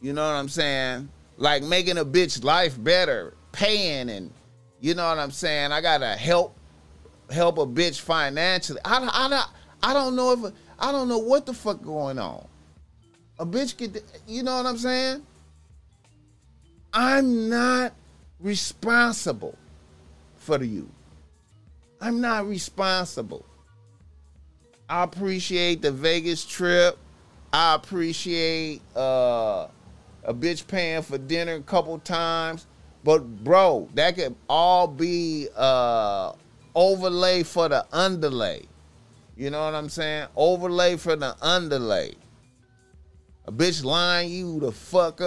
You know what I'm saying? Like making a bitch life better, paying and you know what I'm saying? I gotta help help a bitch financially. I, I, I don't know if I don't know what the fuck going on. A bitch get you know what I'm saying? I'm not responsible for you. I'm not responsible. I appreciate the Vegas trip. I appreciate uh, a bitch paying for dinner a couple times. But bro, that could all be uh, overlay for the underlay. You know what I'm saying? Overlay for the underlay. A bitch lying you the fuck up.